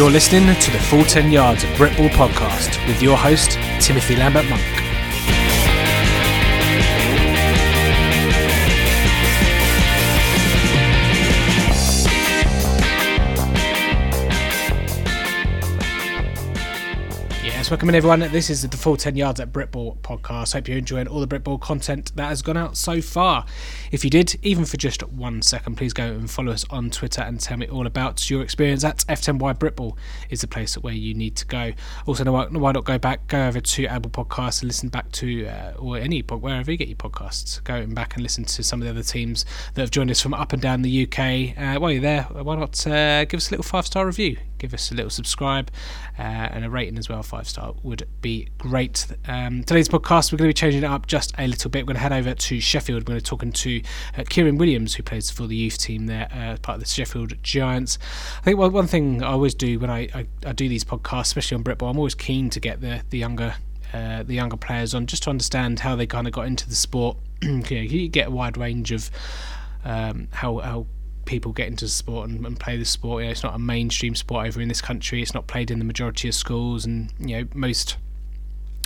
You're listening to the Full 10 Yards of Britball podcast with your host, Timothy Lambert Monk. Welcome in everyone. This is the Full 10 Yards at Britball podcast. Hope you're enjoying all the Britball content that has gone out so far. If you did, even for just one second, please go and follow us on Twitter and tell me all about your experience at F10Y Britball is the place where you need to go. Also, why, why not go back, go over to Apple Podcasts and listen back to, uh, or any, wherever you get your podcasts, go back and listen to some of the other teams that have joined us from up and down the UK. Uh, while you're there, why not uh, give us a little five star review? Give us a little subscribe uh, and a rating as well, five star would be great. Um, today's podcast, we're going to be changing it up just a little bit. We're going to head over to Sheffield. We're going to be talking to uh, Kieran Williams, who plays for the youth team there, uh, part of the Sheffield Giants. I think one thing I always do when I, I, I do these podcasts, especially on Britball, I'm always keen to get the, the younger uh, the younger players on just to understand how they kind of got into the sport. you, know, you get a wide range of um, how how people get into sport and, and play the sport. You know, it's not a mainstream sport over in this country. It's not played in the majority of schools, and you know most.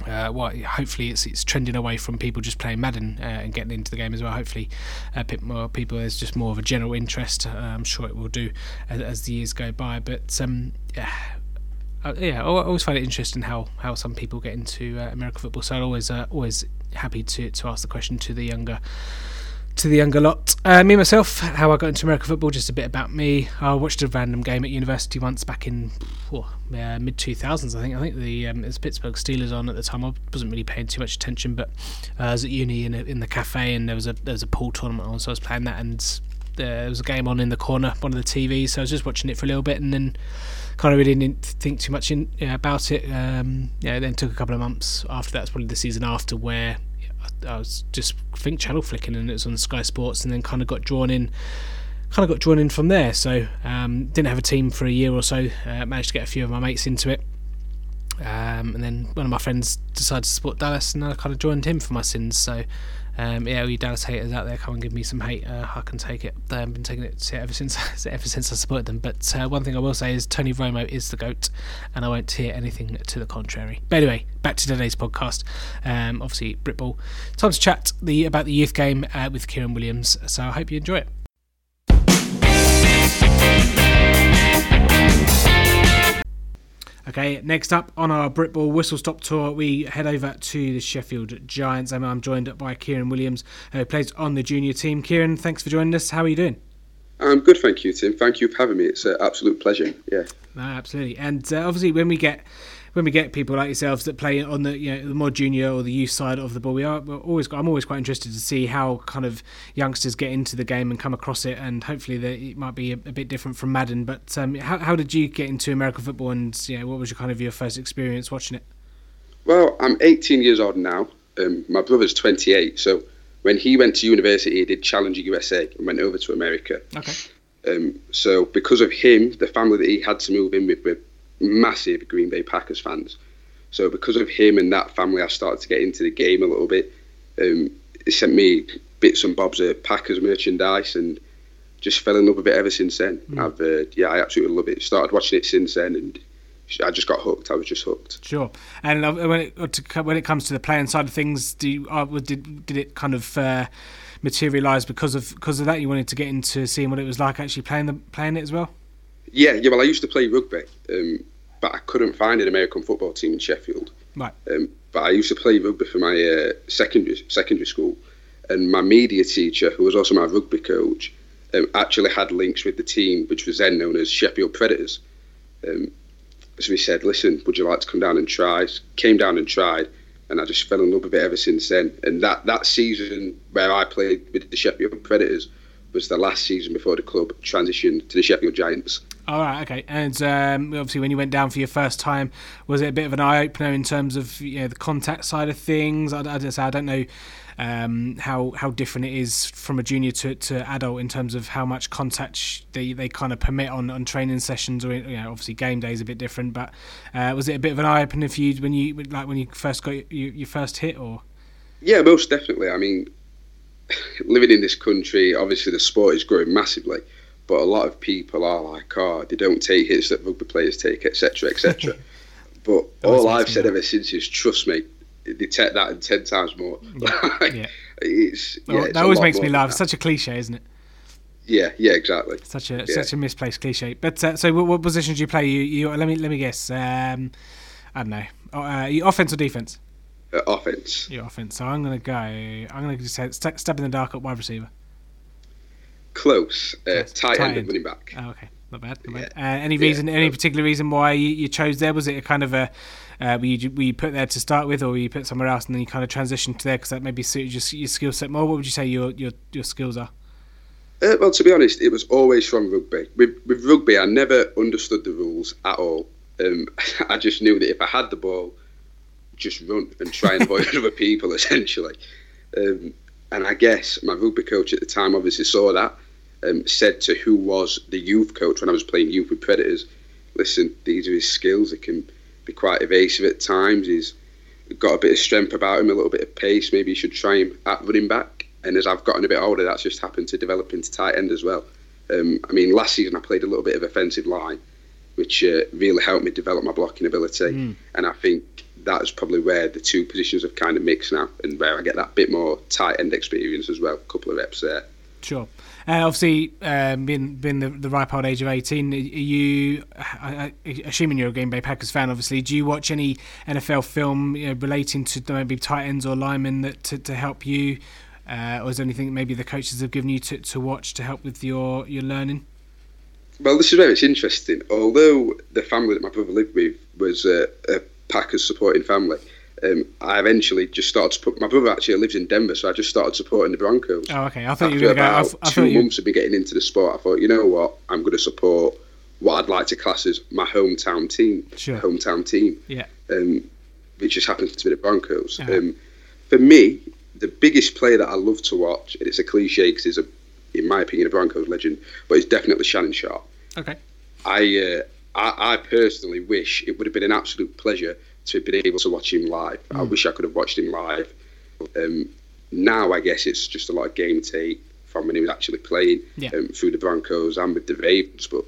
Uh, well, hopefully it's it's trending away from people just playing Madden uh, and getting into the game as well. Hopefully, a bit more people there's just more of a general interest. Uh, I'm sure it will do as, as the years go by. But um, yeah, uh, yeah, I always find it interesting how, how some people get into uh, American football. So I'm always uh, always happy to, to ask the question to the younger to the younger lot. Uh, me myself, how I got into American football, just a bit about me. I watched a random game at university once back in uh, mid 2000s, I think. I think the um, it was Pittsburgh Steelers on at the time. I wasn't really paying too much attention, but uh, I was at uni in, a, in the cafe and there was a there was a pool tournament on, so I was playing that and uh, there was a game on in the corner, one of the TVs. So I was just watching it for a little bit and then kind of really didn't think too much in, about it. Um, yeah, then took a couple of months after that. It's probably the season after where I was just I think channel flicking and it was on Sky Sports and then kind of got drawn in kind of got drawn in from there. So um, didn't have a team for a year or so uh, managed to get a few of my mates into it. Um, and then one of my friends decided to support Dallas and I kind of joined him for my sins. So um, yeah, you Dallas haters out there, come and give me some hate. Uh, I can take it. I've been taking it ever since ever since I supported them. But uh, one thing I will say is Tony Romo is the goat, and I won't hear anything to the contrary. But anyway, back to today's podcast. Um, obviously, Britball. Time to chat the about the youth game uh, with Kieran Williams. So I hope you enjoy it. Okay, next up on our Britball whistle stop tour, we head over to the Sheffield Giants. and I'm joined by Kieran Williams, who plays on the junior team. Kieran, thanks for joining us. How are you doing? I'm good, thank you, Tim. Thank you for having me. It's an absolute pleasure. Yeah. No, absolutely. And uh, obviously, when we get when we get people like yourselves that play on the you know the more junior or the youth side of the ball, we are always I'm always quite interested to see how kind of youngsters get into the game and come across it, and hopefully that it might be a, a, bit different from Madden. But um, how how did you get into American football, and you know, what was your kind of your first experience watching it? Well, I'm 18 years old now. Um, my brother's 28, so when he went to university, he did Challenger USA and went over to America. Okay. Um, so because of him, the family that he had to move in with were massive Green Bay Packers fans. So because of him and that family, I started to get into the game a little bit. Um, it sent me bits and bobs of Packers merchandise and just fell in love with it ever since then. Mm. I've uh, yeah, I absolutely love it. Started watching it since then and. I just got hooked. I was just hooked. Sure. And uh, when it when it comes to the playing side of things, do you, uh, did did it kind of uh, materialise because of because of that? You wanted to get into seeing what it was like actually playing the playing it as well. Yeah, yeah. Well, I used to play rugby, um, but I couldn't find an American football team in Sheffield. Right. Um, but I used to play rugby for my uh, secondary secondary school, and my media teacher, who was also my rugby coach, um, actually had links with the team, which was then known as Sheffield Predators. Um, so he said, "Listen, would you like to come down and try?" Came down and tried, and I just fell in love with it ever since then. And that that season where I played with the Sheffield Predators was the last season before the club transitioned to the Sheffield Giants. All right, okay. And um, obviously, when you went down for your first time, was it a bit of an eye opener in terms of you know the contact side of things? I, I, I don't know um, how how different it is from a junior to, to adult in terms of how much contact they, they kind of permit on, on training sessions, or you know, obviously game day is a bit different. But uh, was it a bit of an eye opener for you when you like when you first got your, your first hit, or? Yeah, most definitely. I mean, living in this country, obviously the sport is growing massively but a lot of people are like, oh, they don't take hits that rugby players take, etc., etc. but all I've said ever since is, trust me, they take that and ten times more. Yeah. yeah. it's, yeah well, it's that always makes me laugh. It's such a cliche, isn't it? Yeah, yeah, exactly. Such a yeah. such a misplaced cliche. But uh, so, what, what position do you play? You, you let me let me guess. Um, I don't know. Uh, offense or defense? Uh, offense. Your offense. So I'm gonna go. I'm gonna just say st- step in the dark at wide receiver. Close. Uh, yes. tight, tight end, end running back. Oh, okay. Not bad. Not yeah. bad. Uh, any reason? Yeah. Any particular reason why you, you, chose there? Was it a kind of a uh, were, you, were you put there to start with, or were you put somewhere else and then you kind of transitioned to there because that maybe suited your, your skill set more? What would you say your your, your skills are? Uh, well, to be honest, it was always from rugby. With, with rugby, I never understood the rules at all. Um, I just knew that if I had the ball, just run and try and avoid other people, essentially. Um, and I guess my rugby coach at the time obviously saw that, um, said to who was the youth coach when I was playing youth with Predators, listen, these are his skills. He can be quite evasive at times. He's got a bit of strength about him, a little bit of pace. Maybe you should try him at running back and as I've gotten a bit older, that's just happened to develop into tight end as well. Um, I mean, last season I played a little bit of offensive line, which uh, really helped me develop my blocking ability, mm. and I think that's probably where the two positions have kind of mixed now, and where I get that bit more tight end experience as well. A couple of reps there. Sure. Uh, obviously, um, being being the, the ripe old age of eighteen, are you I, I, assuming you're a Green Bay Packers fan? Obviously, do you watch any NFL film you know, relating to maybe tight ends or linemen that to, to help you uh, or is there anything maybe the coaches have given you to, to watch to help with your, your learning? Well, this is where it's interesting. Although the family that my brother lived with was a, a Packers supporting family, um, I eventually just started to put. My brother actually lives in Denver, so I just started supporting the Broncos. Oh, okay. I thought After you were to go. two you... months of me getting into the sport, I thought, you know what, I'm going to support what I'd like to class as my hometown team. Sure. Hometown team. Yeah. Um, which just happens to be the Broncos. Uh-huh. Um, for me, the biggest player that I love to watch, and it's a cliche because he's a, in my opinion, a Broncos legend, but it's definitely Shannon Sharpe. Okay. I, uh, I, I personally wish it would have been an absolute pleasure to have been able to watch him live. Mm. I wish I could have watched him live. Um, now I guess it's just a lot of game tape from when he was actually playing yeah. um, through the Broncos and with the Ravens, but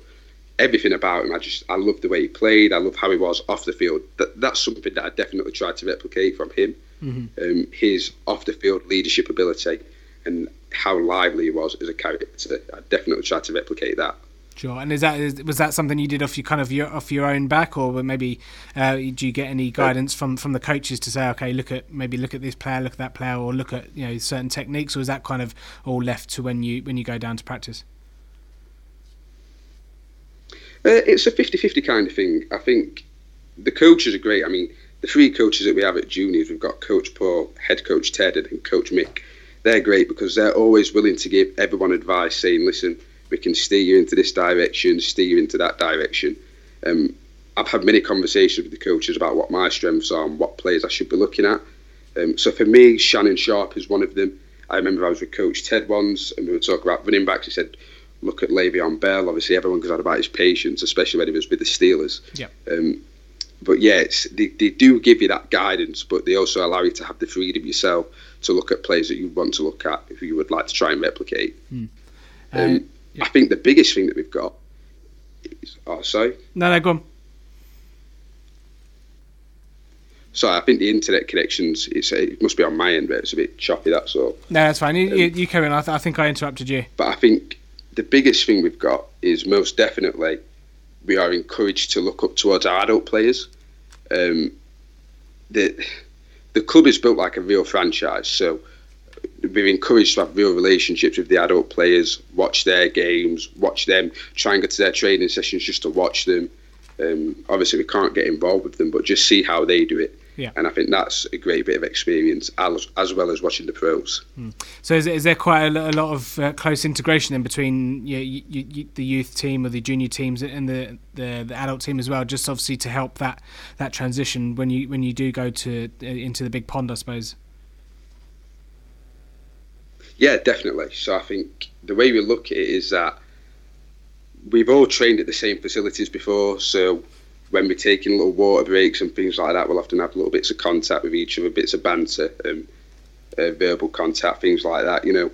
everything about him, I just I love the way he played. I love how he was off the field. That that's something that I definitely tried to replicate from him mm-hmm. um, his off the field leadership ability and how lively he was as a character. I definitely tried to replicate that. Sure, and is that is, was that something you did off your kind of your off your own back, or maybe uh, do you get any guidance from, from the coaches to say, okay, look at maybe look at this player, look at that player, or look at you know certain techniques, or is that kind of all left to when you when you go down to practice? Uh, it's a 50-50 kind of thing. I think the coaches are great. I mean, the three coaches that we have at juniors, we've got Coach Paul, head coach Ted, and Coach Mick. They're great because they're always willing to give everyone advice, saying, "Listen, we can steer you into this direction, steer you into that direction." Um, I've had many conversations with the coaches about what my strengths are and what players I should be looking at. Um, so for me, Shannon Sharpe is one of them. I remember I was with Coach Ted once, and we were talking about running backs. He said, "Look at Le'Veon Bell. Obviously, everyone goes on about his patience, especially when he was with the Steelers." Yeah. Um, but yeah, they, they do give you that guidance, but they also allow you to have the freedom yourself to look at players that you want to look at who you would like to try and replicate. Mm. Um, yeah. I think the biggest thing that we've got is. Oh, sorry? No, no, go on. So I think the internet connections, it's, it must be on my end, but it's a bit choppy, that's all. No, that's fine. You, um, you, you carry on. I, th- I think I interrupted you. But I think the biggest thing we've got is most definitely we are encouraged to look up towards our adult players. Um, the the club is built like a real franchise, so we're encouraged to have real relationships with the adult players, watch their games, watch them, try and go to their training sessions just to watch them. Um, obviously, we can't get involved with them, but just see how they do it. Yeah. And I think that's a great bit of experience as, as well as watching the pros. Mm. So is, is, there quite a, a lot of uh, close integration in between you, you, you, the youth team or the junior teams and the, the, the adult team as well? Just obviously to help that that transition when you when you do go to uh, into the big pond, I suppose. Yeah, definitely. So I think the way we look at it is that we've all trained at the same facilities before, so when we're taking little water breaks and things like that, we'll often have little bits of contact with each other, bits of banter, um, uh, verbal contact, things like that. You know,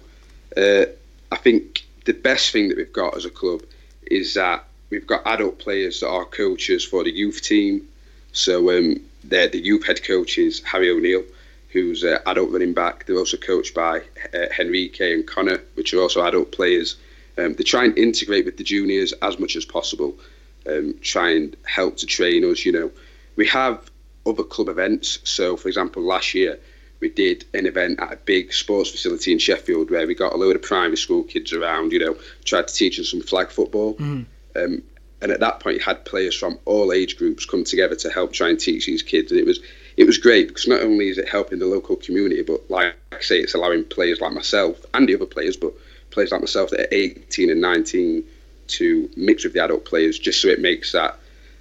uh, I think the best thing that we've got as a club is that we've got adult players that are coaches for the youth team. So um, they're the youth head coach is Harry O'Neill, who's an adult running back. They're also coached by uh, Henrique and Connor, which are also adult players. Um, they try and integrate with the juniors as much as possible. Um, try and help to train us. You know, we have other club events. So, for example, last year we did an event at a big sports facility in Sheffield where we got a load of primary school kids around. You know, tried to teach them some flag football. Mm. Um, and at that point, you had players from all age groups come together to help try and teach these kids, and it was it was great because not only is it helping the local community, but like I say, it's allowing players like myself and the other players, but players like myself that are 18 and 19 to mix with the adult players, just so it makes that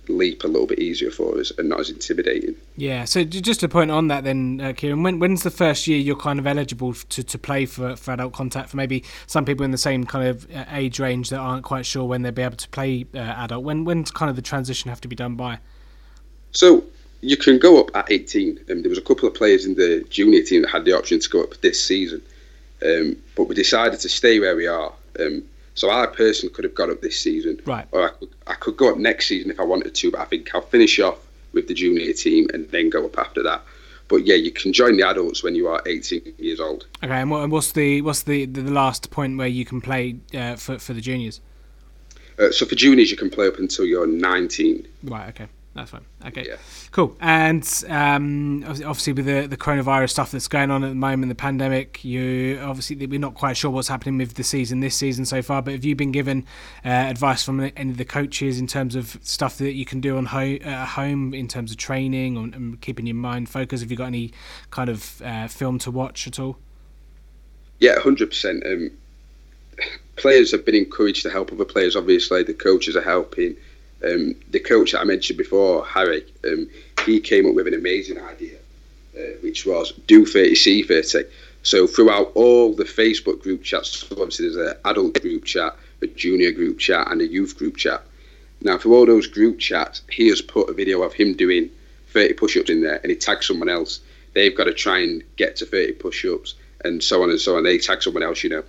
leap a little bit easier for us and not as intimidating. Yeah. So just to point on that, then, uh, Kieran, when, when's the first year you're kind of eligible to, to play for, for adult contact for maybe some people in the same kind of uh, age range that aren't quite sure when they'll be able to play uh, adult? When when's kind of the transition have to be done by? So you can go up at 18. Um, there was a couple of players in the junior team that had the option to go up this season, um, but we decided to stay where we are. Um, so I personally could have got up this season, right? Or I could, I could go up next season if I wanted to, but I think I'll finish off with the junior team and then go up after that. But yeah, you can join the adults when you are 18 years old. Okay, and, what's the what's the, the last point where you can play uh, for for the juniors? Uh, so for juniors, you can play up until you're 19. Right. Okay. That's fine. Okay, Yeah. cool. And um, obviously, with the, the coronavirus stuff that's going on at the moment, the pandemic, you obviously we're not quite sure what's happening with the season this season so far. But have you been given uh, advice from any of the coaches in terms of stuff that you can do on ho- at home in terms of training or, and keeping your mind focused? Have you got any kind of uh, film to watch at all? Yeah, 100%. Um, players have been encouraged to help other players, obviously. The coaches are helping. Um, the coach that I mentioned before, Harry, um, he came up with an amazing idea, uh, which was do 30, see 30. So throughout all the Facebook group chats, obviously there's an adult group chat, a junior group chat, and a youth group chat. Now, for all those group chats, he has put a video of him doing 30 push-ups in there, and he tags someone else. They've got to try and get to 30 push-ups, and so on and so on. They tag someone else, you know.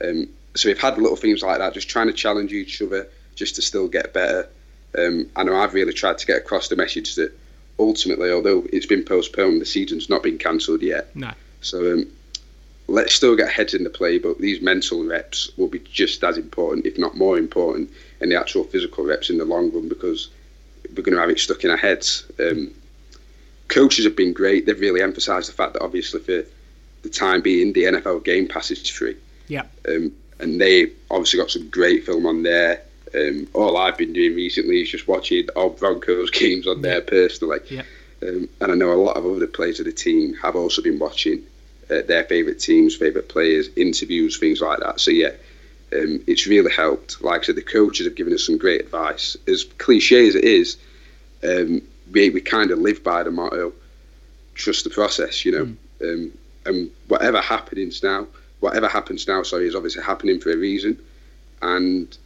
Um, so we've had little things like that, just trying to challenge each other, just to still get better. Um, I know I've really tried to get across the message that ultimately, although it's been postponed, the season's not been cancelled yet. No. So um, let's still get heads in the play, but these mental reps will be just as important, if not more important, than the actual physical reps in the long run because we're going to have it stuck in our heads. Um, coaches have been great. They've really emphasised the fact that obviously for the time being, the NFL Game Pass is free. Yeah. Um, and they obviously got some great film on there. Um, all I've been doing recently is just watching all Broncos games on there personally. Yeah. Um, and I know a lot of other players of the team have also been watching uh, their favourite teams, favourite players, interviews, things like that. So yeah, um, it's really helped. Like I said, the coaches have given us some great advice. As cliche as it is, um, we we kind of live by the motto, trust the process. You know, um, and whatever happens now, whatever happens now, sorry, is obviously happening for a reason, and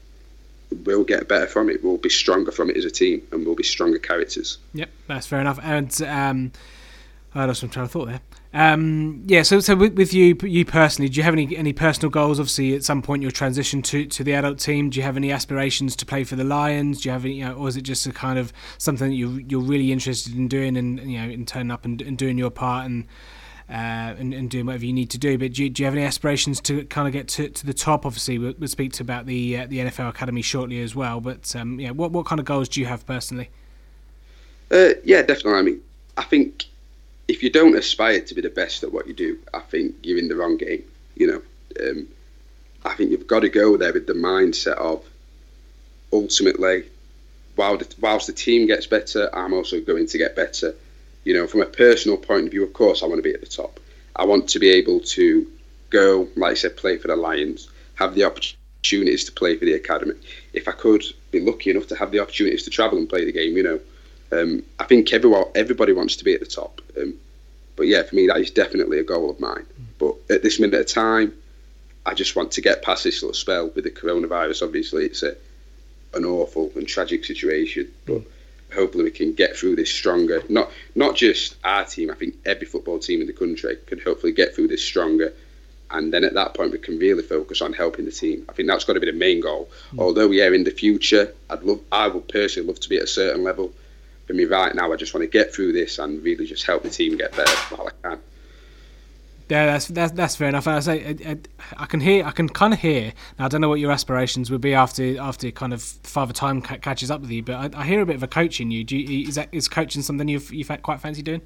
we'll get better from it. We'll be stronger from it as a team, and we'll be stronger characters. Yep, that's fair enough. And um, I lost some train of thought there. Um, yeah, so so with, with you you personally, do you have any any personal goals? Obviously, at some point you'll transition to, to the adult team. Do you have any aspirations to play for the Lions? Do you have any, you know, or is it just a kind of something that you you're really interested in doing and you know, and turning up and, and doing your part and and, and doing whatever you need to do. But do you, do you have any aspirations to kind of get to, to the top? Obviously, we'll, we'll speak to about the uh, the NFL Academy shortly as well. But um, yeah, what what kind of goals do you have personally? Uh, yeah, definitely. I mean, I think if you don't aspire to be the best at what you do, I think you're in the wrong game. You know, um, I think you've got to go there with the mindset of ultimately, whilst the team gets better, I'm also going to get better. You know, from a personal point of view, of course, I want to be at the top. I want to be able to go, like I said, play for the Lions, have the opportunities to play for the academy. If I could be lucky enough to have the opportunities to travel and play the game, you know, um, I think everyone, everybody wants to be at the top. Um, but yeah, for me, that is definitely a goal of mine. But at this minute of time, I just want to get past this little spell with the coronavirus. Obviously, it's a an awful and tragic situation, but hopefully we can get through this stronger. Not not just our team. I think every football team in the country can hopefully get through this stronger and then at that point we can really focus on helping the team. I think that's got to be the main goal. Mm. Although yeah, in the future, I'd love, I would personally love to be at a certain level. For me right now, I just want to get through this and really just help the team get better while I can. Yeah, that's that's, that's fair enough. I say I, I, I, can hear, I can kind of hear. Now, I don't know what your aspirations would be after after kind of father time ca- catches up with you, but I, I, hear a bit of a coach in you. Do you, is that is coaching something you've you've quite fancy doing?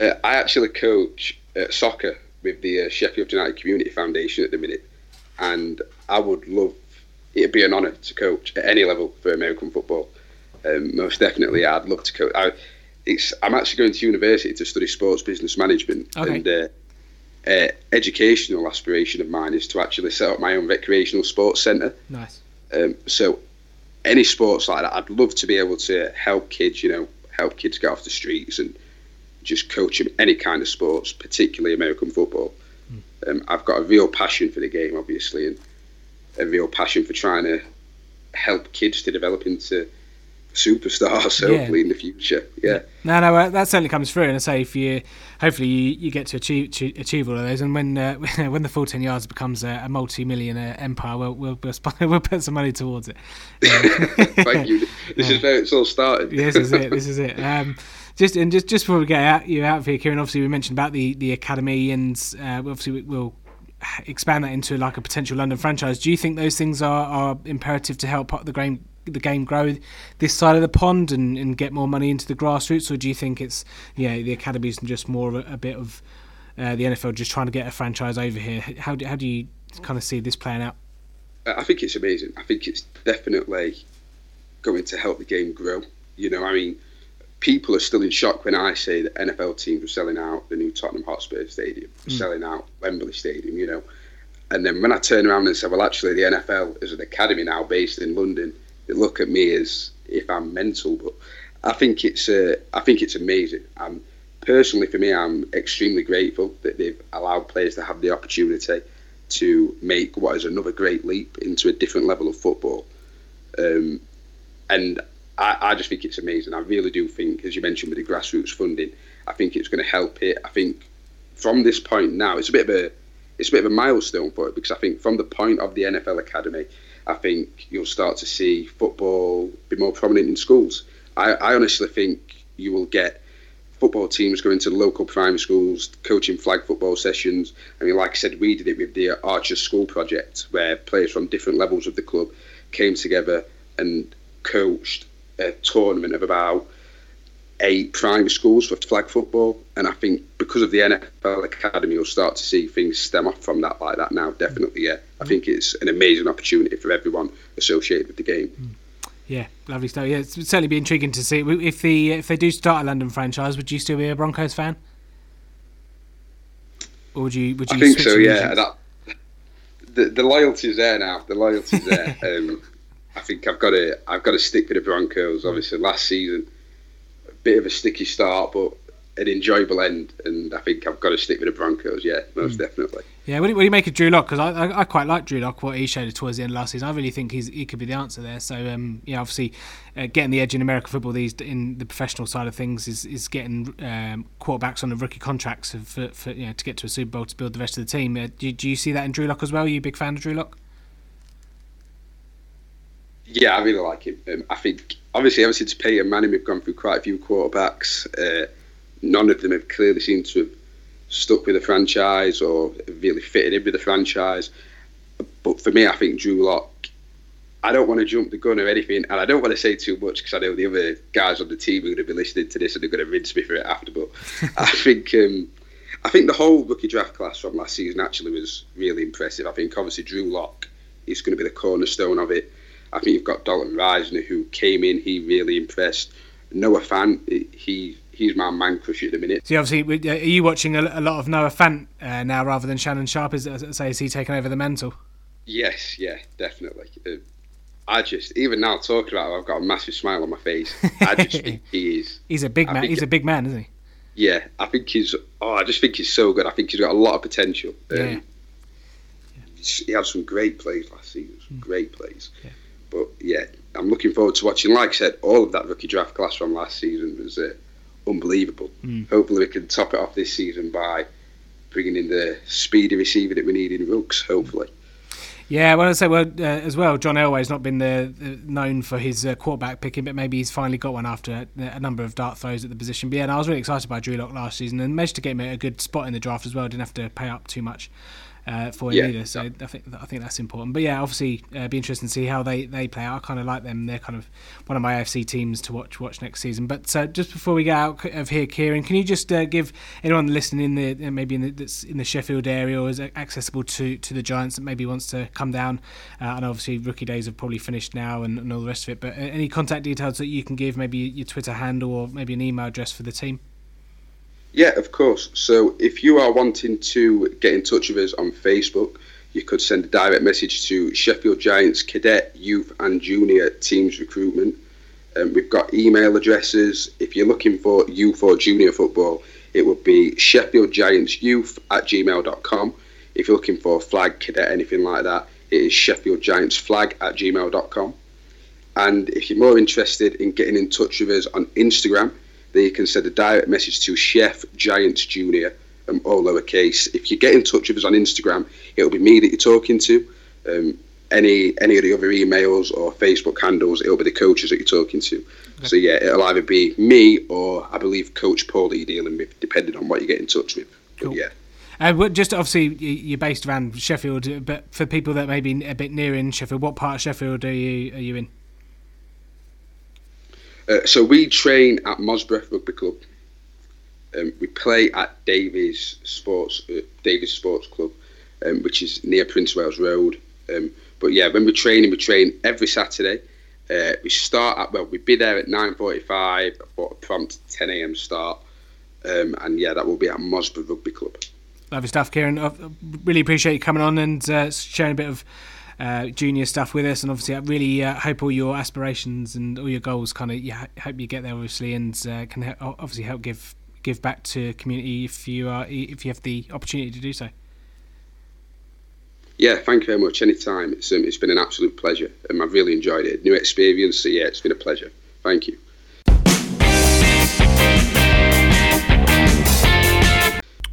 Uh, I actually coach uh, soccer with the uh, Sheffield United Community Foundation at the minute, and I would love it'd be an honour to coach at any level for American football. Um, most definitely, I'd love to coach. I, it's I'm actually going to university to study sports business management, okay. and uh, educational aspiration of mine is to actually set up my own recreational sports centre. Nice. Um, so any sports like that, I'd love to be able to help kids. You know, help kids get off the streets and just coach them any kind of sports, particularly American football. Mm. Um, I've got a real passion for the game, obviously, and a real passion for trying to help kids to develop into superstars yeah. hopefully in the future. Yeah. No, no, uh, that certainly comes through. And I say, if you, hopefully, you, you get to achieve to achieve all of those. And when uh, when the full ten yards becomes a, a multi-millionaire empire, we'll we'll, we'll, we'll put some money towards it. Thank you. This yeah. is where it's all started. this is it. This is it. Um, just and just just before we get out, you out of here, Kieran. Obviously, we mentioned about the the academy, and uh, obviously we'll expand that into like a potential London franchise. Do you think those things are, are imperative to help the game the game grow this side of the pond and, and get more money into the grassroots, or do you think it's yeah the academies and just more a, a bit of uh, the NFL just trying to get a franchise over here? How do, how do you kind of see this playing out? I think it's amazing. I think it's definitely going to help the game grow. You know, I mean, people are still in shock when I say that NFL teams are selling out the new Tottenham Hotspur Stadium, mm. selling out Wembley Stadium. You know, and then when I turn around and say, well, actually, the NFL is an academy now based in London they look at me as if I'm mental. But I think it's uh, I think it's amazing. I'm personally for me, I'm extremely grateful that they've allowed players to have the opportunity to make what is another great leap into a different level of football. Um, and I, I, just think it's amazing. I really do think, as you mentioned with the grassroots funding, I think it's going to help it. I think from this point now, it's a bit of a it's a bit of a milestone for it because I think from the point of the NFL academy, I think you'll start to see football be more prominent in schools. I, I honestly think you will get football teams going to local primary schools, coaching flag football sessions. I mean, like I said, we did it with the Archer School Project, where players from different levels of the club came together and coached a tournament of about eight primary schools for flag football. And I think because of the NFL Academy, you'll start to see things stem off from that like that now. Definitely, yeah. I think it's an amazing opportunity for everyone associated with the game. Mm. Yeah, lovely stuff. Yeah, it's certainly be intriguing to see if the if they do start a London franchise. Would you still be a Broncos fan, or would you? Would you I think so. Yeah, that, the the loyalty's there now. The loyalty's there. um, I think I've got to I've got to stick with the Broncos. Obviously, last season bit of a sticky start, but an enjoyable end. And I think I've got to stick with the Broncos. Yeah, most mm. definitely. Yeah, what do, you, what do you make of Drew Lock? Because I, I, I, quite like Drew Lock. What he showed towards the end of last season, I really think he's he could be the answer there. So um, yeah, obviously uh, getting the edge in American football these in the professional side of things is is getting um, quarterbacks on the rookie contracts for, for you know to get to a Super Bowl to build the rest of the team. Uh, do, do you see that in Drew Lock as well? Are you a big fan of Drew Lock? Yeah, I really like him. Um, I think obviously ever since Peyton Manning, we've gone through quite a few quarterbacks. Uh, none of them have clearly seemed to have stuck with the franchise or really fitted in with the franchise. But for me, I think Drew Lock. I don't want to jump the gun or anything, and I don't want to say too much because I know the other guys on the team are going to be listening to this and they're going to rinse me for it after. But I think um, I think the whole rookie draft class from last season actually was really impressive. I think obviously Drew Lock is going to be the cornerstone of it. I think you've got Dalton Risner who came in, he really impressed. Noah Fant, he he's my man crush at the minute. So obviously, are you watching a, lot of Noah Fant uh, now rather than Shannon Sharpe? Is say is he taking over the mantle? Yes, yeah, definitely. Uh, I just even now talking about it, I've got a massive smile on my face. I just think he is. He's a big man. He's a big man, isn't he? Yeah, I think he's. Oh, I just think he's so good. I think he's got a lot of potential. Um, yeah. He had some great plays last season. Some mm. great plays. Yeah. But yeah, I'm looking forward to watching. Like I said, all of that rookie draft class from last season was uh, unbelievable. Mm. Hopefully, we can top it off this season by bringing in the speedy receiver that we need in Rooks. hopefully. Yeah, well, I say well uh, as well. John Elway's not been the, the known for his uh, quarterback picking, but maybe he's finally got one after a, number of dart throws at the position. But yeah, and I was really excited by Drew Lock last season and managed to get him a good spot in the draft as well. Didn't have to pay up too much uh, for him yeah, either. So yeah. I think I think that's important. But yeah, obviously, uh, be interesting to see how they, they play. out. I kind of like them. They're kind of one of my AFC teams to watch watch next season. But uh, just before we get out of here, Kieran, can you just uh, give anyone listening in the uh, maybe in the, that's in the Sheffield area or is accessible to, to the Giants that maybe wants to come down? Uh, and obviously, rookie days have probably finished now and, and all the rest of it. But any contact details that you can give, maybe your Twitter handle or maybe an email address for the team. Yeah, of course. So if you are wanting to get in touch with us on Facebook, you could send a direct message to Sheffield Giants Cadet, Youth and Junior Teams Recruitment. Um, we've got email addresses. If you're looking for youth or junior football, it would be Sheffield Giants Youth at gmail.com. If you're looking for flag, cadet, anything like that, it is Sheffield Giants Flag at gmail.com. And if you're more interested in getting in touch with us on Instagram, then you can send a direct message to Sheff Giants Junior, um, all lowercase. If you get in touch with us on Instagram, it'll be me that you're talking to. Um, any any of the other emails or Facebook handles, it'll be the coaches that you're talking to. Okay. So yeah, it'll either be me or I believe Coach Paul that you're dealing with, depending on what you get in touch with. Cool. But yeah. Uh, just obviously you're based around Sheffield, but for people that may be a bit near in Sheffield, what part of Sheffield are you are you in? Uh, so we train at Mosborough Rugby Club. Um, we play at Davies Sports uh, Davies Sports Club, um, which is near Prince Wales Road. Um, but yeah, when we're training, we train every Saturday. Uh, we start at well, we'd be there at nine forty-five for a prompt ten a.m. start, um, and yeah, that will be at Mosborough Rugby Club. Lovely stuff, Kieran. I really appreciate you coming on and uh, sharing a bit of uh, junior stuff with us, and obviously I really uh, hope all your aspirations and all your goals kind of yeah, hope you get there obviously, and uh, can obviously help give give back to community if you are if you have the opportunity to do so. Yeah, thank you very much. Anytime, it's um, it's been an absolute pleasure, and I've really enjoyed it. New experience, so yeah, it's been a pleasure. Thank you.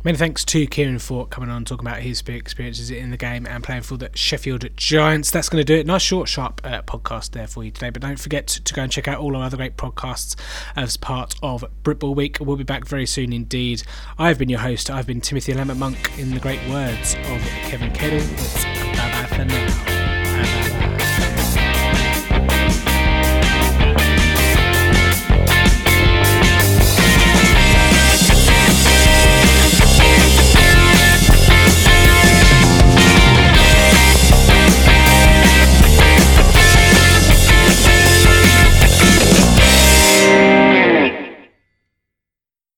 Many thanks to Kieran for coming on and talking about his experiences in the game and playing for the Sheffield Giants. That's going to do it. Nice, short, sharp uh, podcast there for you today. But don't forget to go and check out all our other great podcasts as part of Britball Week. We'll be back very soon indeed. I've been your host. I've been Timothy Lambert Monk in the great words of Kevin Kettle. Bye bye for now. Bye-bye.